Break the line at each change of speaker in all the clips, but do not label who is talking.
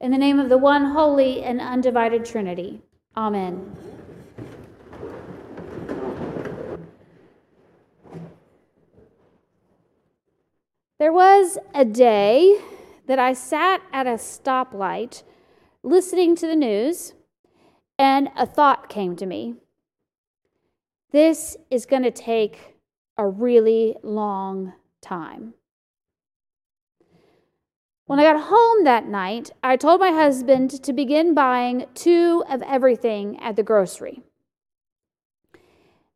In the name of the one holy and undivided Trinity. Amen. There was a day that I sat at a stoplight listening to the news, and a thought came to me. This is going to take a really long time. When I got home that night, I told my husband to begin buying two of everything at the grocery.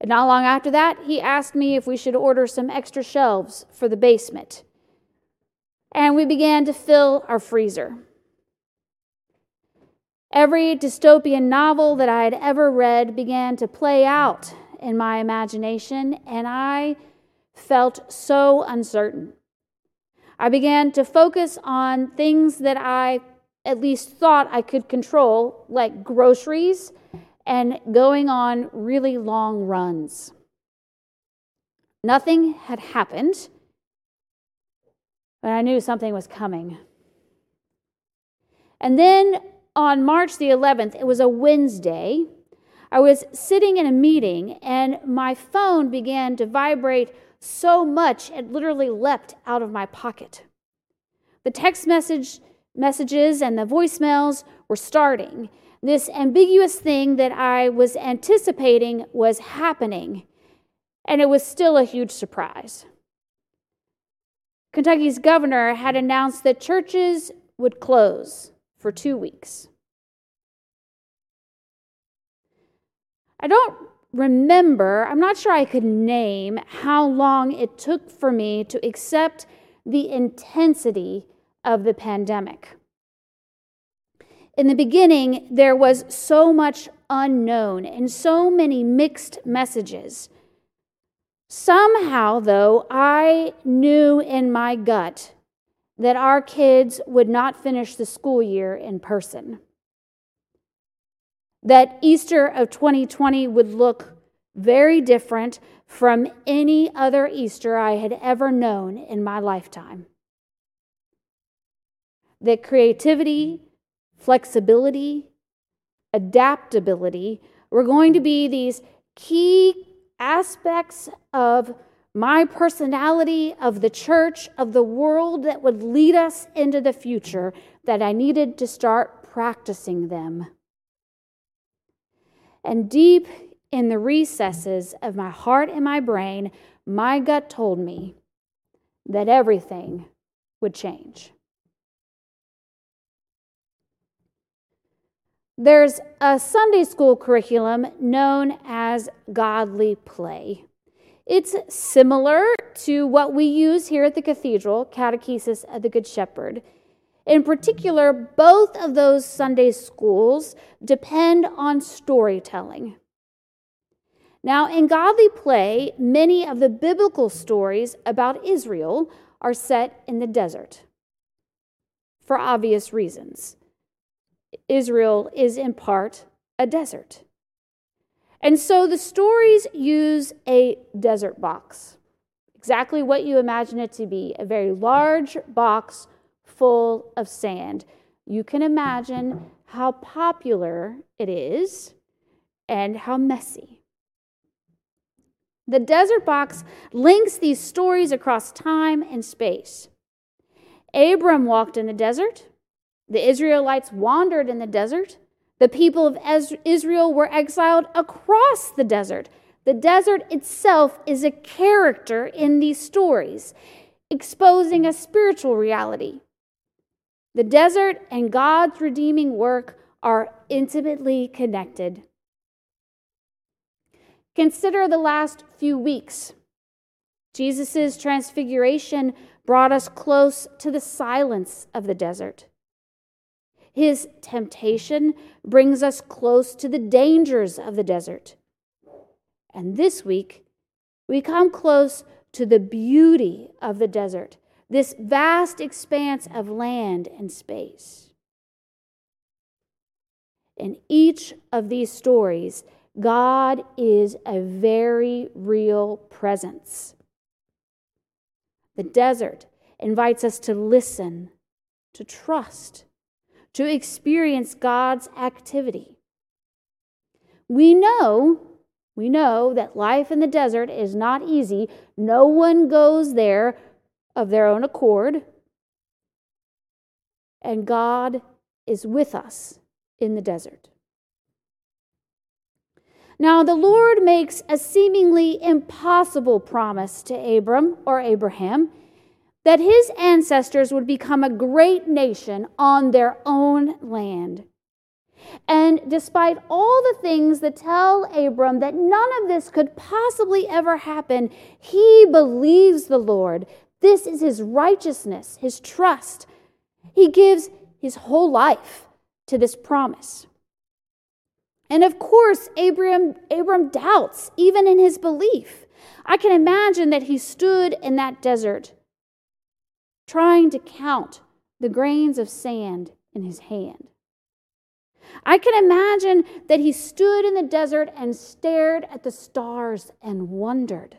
And not long after that, he asked me if we should order some extra shelves for the basement. And we began to fill our freezer. Every dystopian novel that I had ever read began to play out in my imagination, and I felt so uncertain. I began to focus on things that I at least thought I could control, like groceries and going on really long runs. Nothing had happened, but I knew something was coming. And then on March the 11th, it was a Wednesday, I was sitting in a meeting and my phone began to vibrate so much it literally leapt out of my pocket. The text message messages and the voicemails were starting. This ambiguous thing that I was anticipating was happening, and it was still a huge surprise. Kentucky's governor had announced that churches would close for two weeks. I don't remember, I'm not sure I could name how long it took for me to accept the intensity of the pandemic. In the beginning, there was so much unknown and so many mixed messages. Somehow, though, I knew in my gut that our kids would not finish the school year in person that Easter of 2020 would look very different from any other Easter I had ever known in my lifetime. That creativity, flexibility, adaptability were going to be these key aspects of my personality, of the church, of the world that would lead us into the future, that I needed to start practicing them. And deep in the recesses of my heart and my brain, my gut told me that everything would change. There's a Sunday school curriculum known as Godly Play. It's similar to what we use here at the cathedral, Catechesis of the Good Shepherd. In particular, both of those Sunday schools depend on storytelling. Now, in Godly Play, many of the biblical stories about Israel are set in the desert for obvious reasons. Israel is in part a desert. And so the stories use a desert box, exactly what you imagine it to be a very large box full of sand. You can imagine how popular it is and how messy. The desert box links these stories across time and space. Abram walked in the desert. The Israelites wandered in the desert. The people of Israel were exiled across the desert. The desert itself is a character in these stories, exposing a spiritual reality the desert and God's redeeming work are intimately connected. Consider the last few weeks. Jesus' transfiguration brought us close to the silence of the desert. His temptation brings us close to the dangers of the desert. And this week, we come close to the beauty of the desert this vast expanse of land and space. In each of these stories, God is a very real presence. The desert invites us to listen, to trust, to experience God's activity. We know, we know that life in the desert is not easy. No one goes there of their own accord. And God is with us in the desert. Now, the Lord makes a seemingly impossible promise to Abram or Abraham that his ancestors would become a great nation on their own land. And despite all the things that tell Abram that none of this could possibly ever happen, he believes the Lord. This is his righteousness, his trust. He gives his whole life to this promise. And of course, Abram, Abram doubts, even in his belief. I can imagine that he stood in that desert trying to count the grains of sand in his hand. I can imagine that he stood in the desert and stared at the stars and wondered.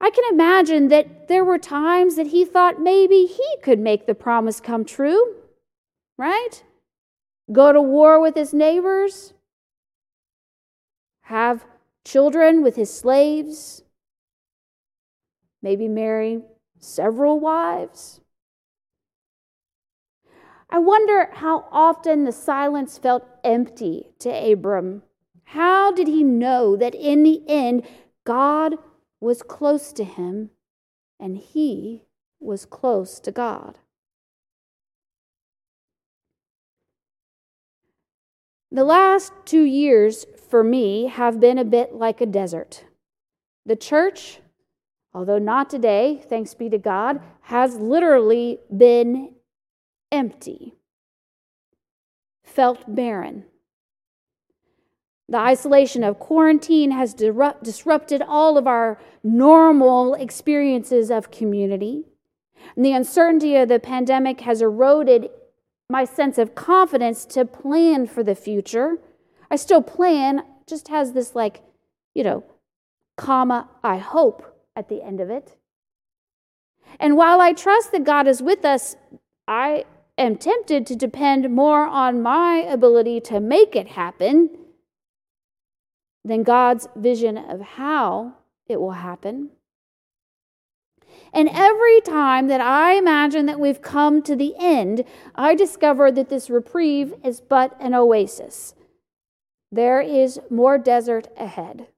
I can imagine that there were times that he thought maybe he could make the promise come true, right? go to war with his neighbors, have children with his slaves, maybe marry several wives. I wonder how often the silence felt empty to Abram. How did he know that in the end, God was close to him and he was close to God? The last two years for me have been a bit like a desert. The church, although not today, thanks be to God, has literally been empty, felt barren. The isolation of quarantine has disrupted all of our normal experiences of community. And the uncertainty of the pandemic has eroded my sense of confidence to plan for the future. I still plan, just has this like, you know, comma, I hope at the end of it. And while I trust that God is with us, I am tempted to depend more on my ability to make it happen than God's vision of how it will happen. And every time that I imagine that we've come to the end, I discover that this reprieve is but an oasis. There is more desert ahead.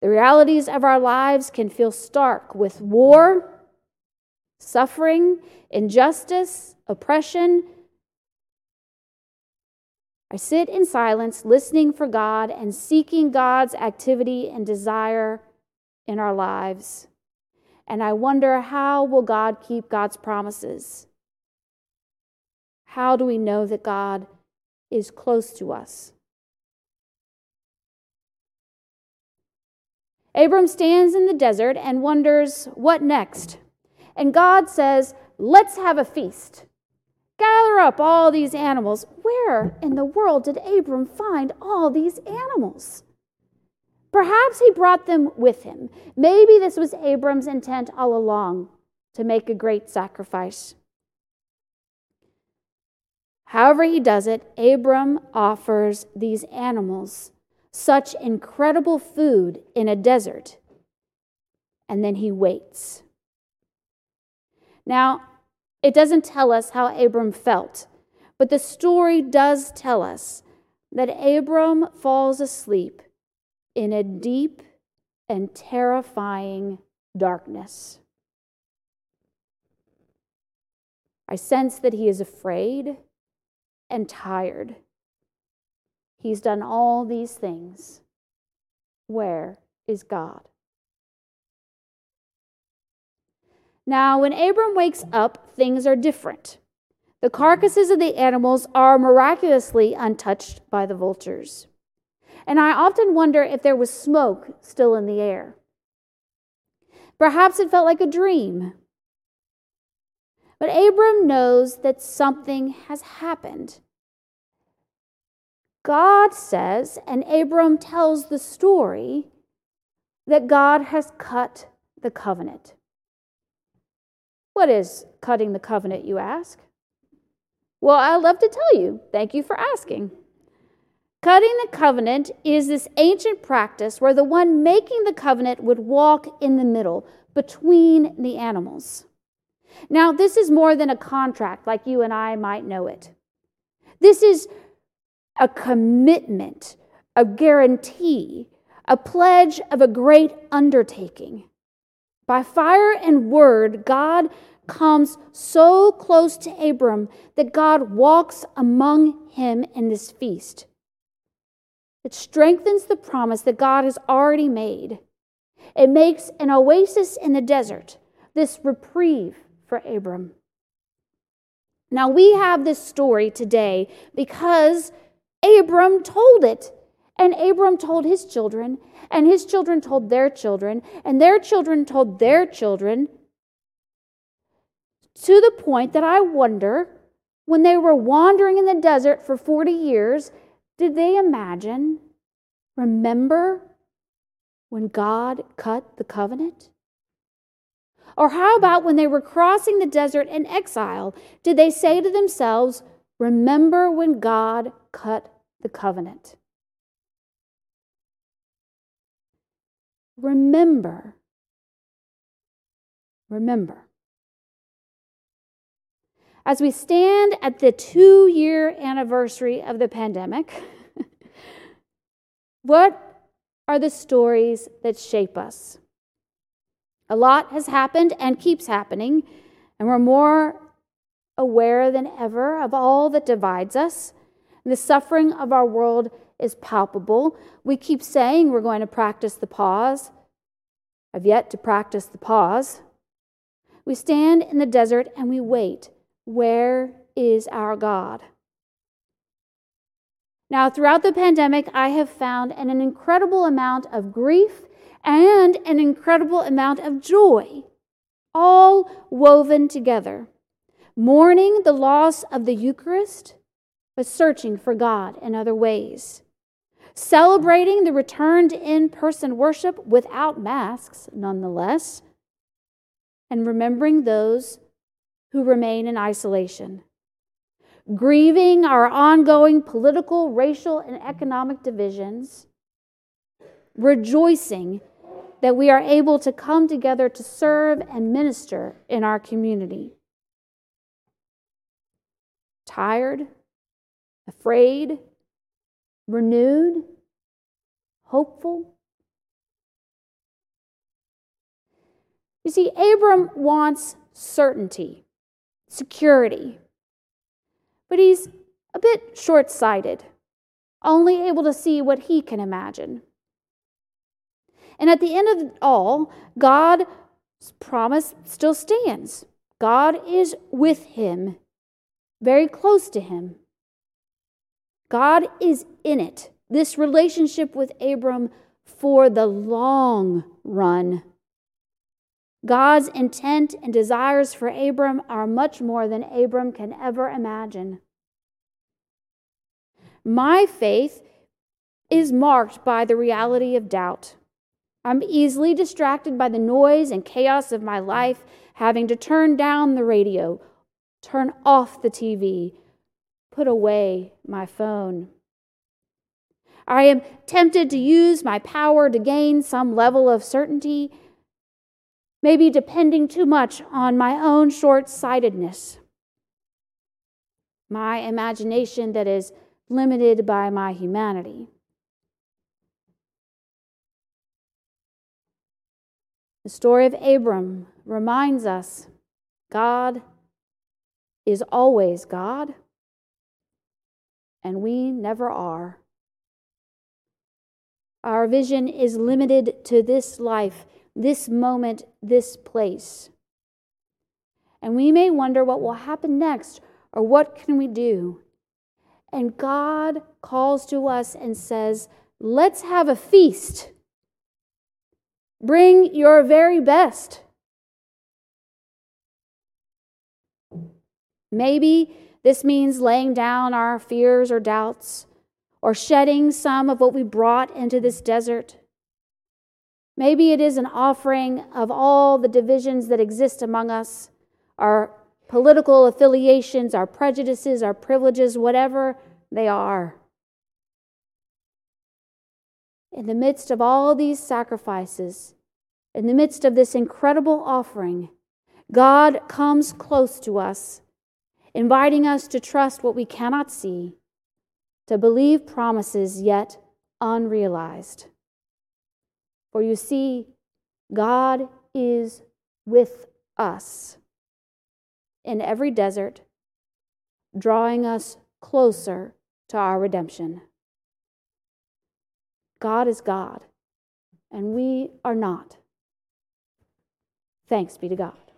The realities of our lives can feel stark with war, suffering, injustice, oppression. I sit in silence, listening for God and seeking God's activity and desire in our lives and I wonder how will God keep God's promises? How do we know that God is close to us? Abram stands in the desert and wonders, what next? And God says, Let's have a feast. Gather up all these animals. Where in the world did Abram find all these animals? Perhaps he brought them with him. Maybe this was Abram's intent all along to make a great sacrifice. However, he does it, Abram offers these animals such incredible food in a desert, and then he waits. Now, it doesn't tell us how Abram felt, but the story does tell us that Abram falls asleep in a deep and terrifying darkness. I sense that he is afraid and tired. He's done all these things. Where is God? Now, when Abram wakes up, things are different. The carcasses of the animals are miraculously untouched by the vultures and I often wonder if there was smoke still in the air. Perhaps it felt like a dream. But Abram knows that something has happened. God says, and Abram tells the story, that God has cut the covenant. What is cutting the covenant, you ask? Well, I'd love to tell you. Thank you for asking. Cutting the covenant is this ancient practice where the one making the covenant would walk in the middle between the animals. Now, this is more than a contract like you and I might know it. This is a commitment, a guarantee, a pledge of a great undertaking. By fire and word, God comes so close to Abram that God walks among him in this feast. It strengthens the promise that God has already made. It makes an oasis in the desert, this reprieve for Abram. Now, we have this story today because Abram told it. And Abram told his children, and his children told their children, and their children told their children, to the point that I wonder when they were wandering in the desert for 40 years, did they imagine, remember when God cut the covenant? Or how about when they were crossing the desert in exile? Did they say to themselves, Remember when God cut the covenant? Remember. Remember. As we stand at the two year anniversary of the pandemic, what are the stories that shape us? A lot has happened and keeps happening, and we're more aware than ever of all that divides us. The suffering of our world is palpable. We keep saying we're going to practice the pause. I've yet to practice the pause. We stand in the desert and we wait. Where is our God? Now, throughout the pandemic, I have found an incredible amount of grief and an incredible amount of joy, all woven together. Mourning the loss of the Eucharist, but searching for God in other ways. Celebrating the return to in person worship without masks, nonetheless. And remembering those who remain in isolation. Grieving our ongoing political, racial, and economic divisions. Rejoicing that we are able to come together to serve and minister in our community. Tired, afraid, renewed, hopeful. You see, Abram wants certainty, security, but he's a bit short sighted, only able to see what he can imagine. And at the end of it all, God's promise still stands. God is with him, very close to him. God is in it, this relationship with Abram for the long run. God's intent and desires for Abram are much more than Abram can ever imagine. My faith is marked by the reality of doubt. I'm easily distracted by the noise and chaos of my life, having to turn down the radio, turn off the TV, put away my phone. I am tempted to use my power to gain some level of certainty, maybe depending too much on my own short sightedness, my imagination that is limited by my humanity. The story of Abram reminds us God is always God, and we never are. Our vision is limited to this life, this moment, this place. And we may wonder what will happen next or what can we do? And God calls to us and says, Let's have a feast. Bring your very best. Maybe this means laying down our fears or doubts, or shedding some of what we brought into this desert. Maybe it is an offering of all the divisions that exist among us, our political affiliations, our prejudices, our privileges, whatever they are. In the midst of all these sacrifices, in the midst of this incredible offering, God comes close to us, inviting us to trust what we cannot see, to believe promises yet unrealized. For you see, God is with us in every desert, drawing us closer to our redemption. God is God, and we are not. Thanks be to God.